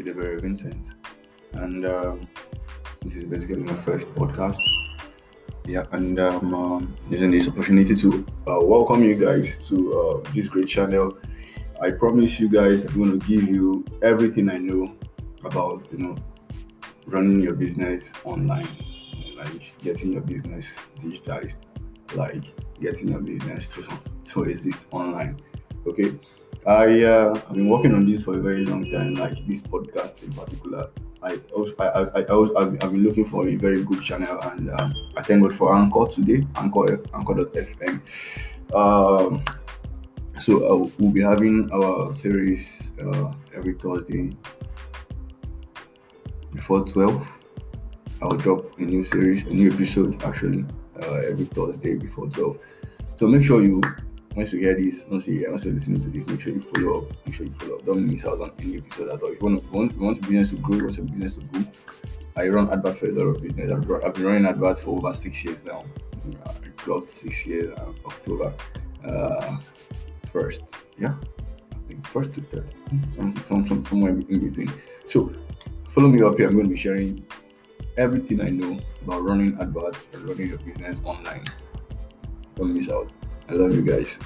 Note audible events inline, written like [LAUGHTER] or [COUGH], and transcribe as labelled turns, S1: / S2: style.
S1: Chidebere Vincent, and um, this is basically my first podcast. Yeah, and um, um, using this opportunity to uh, welcome you guys to uh, this great channel. I promise you guys I'm going to give you everything I know about you know running your business online, like getting your business digitized, like getting your business to, [LAUGHS] to exist online. Okay, I uh, I've been working on this for a very long time, like this podcast in particular. I I, I, I've, I've been looking for a very good channel, and um, I thank God for Anchor today, Anchor, Anchor.fm. Um, so uh, we'll be having our series uh, every Thursday before 12. I'll drop a new series, a new episode actually, uh, every Thursday before 12. So make sure you once you hear this, once you once you're listening to this, make sure you follow up. Make sure you follow up. Don't miss out on any episode at all. If you want, want, want your business to grow, you want your business to grow. I run advert for a lot of business. I've, I've been running advert for over six years now. I clocked six years uh, October uh, first. Yeah, I think first to third, some, some, some, somewhere in between. So follow me up here. I'm going to be sharing everything I know about running adverts and running your business online. Don't miss out. I love you guys.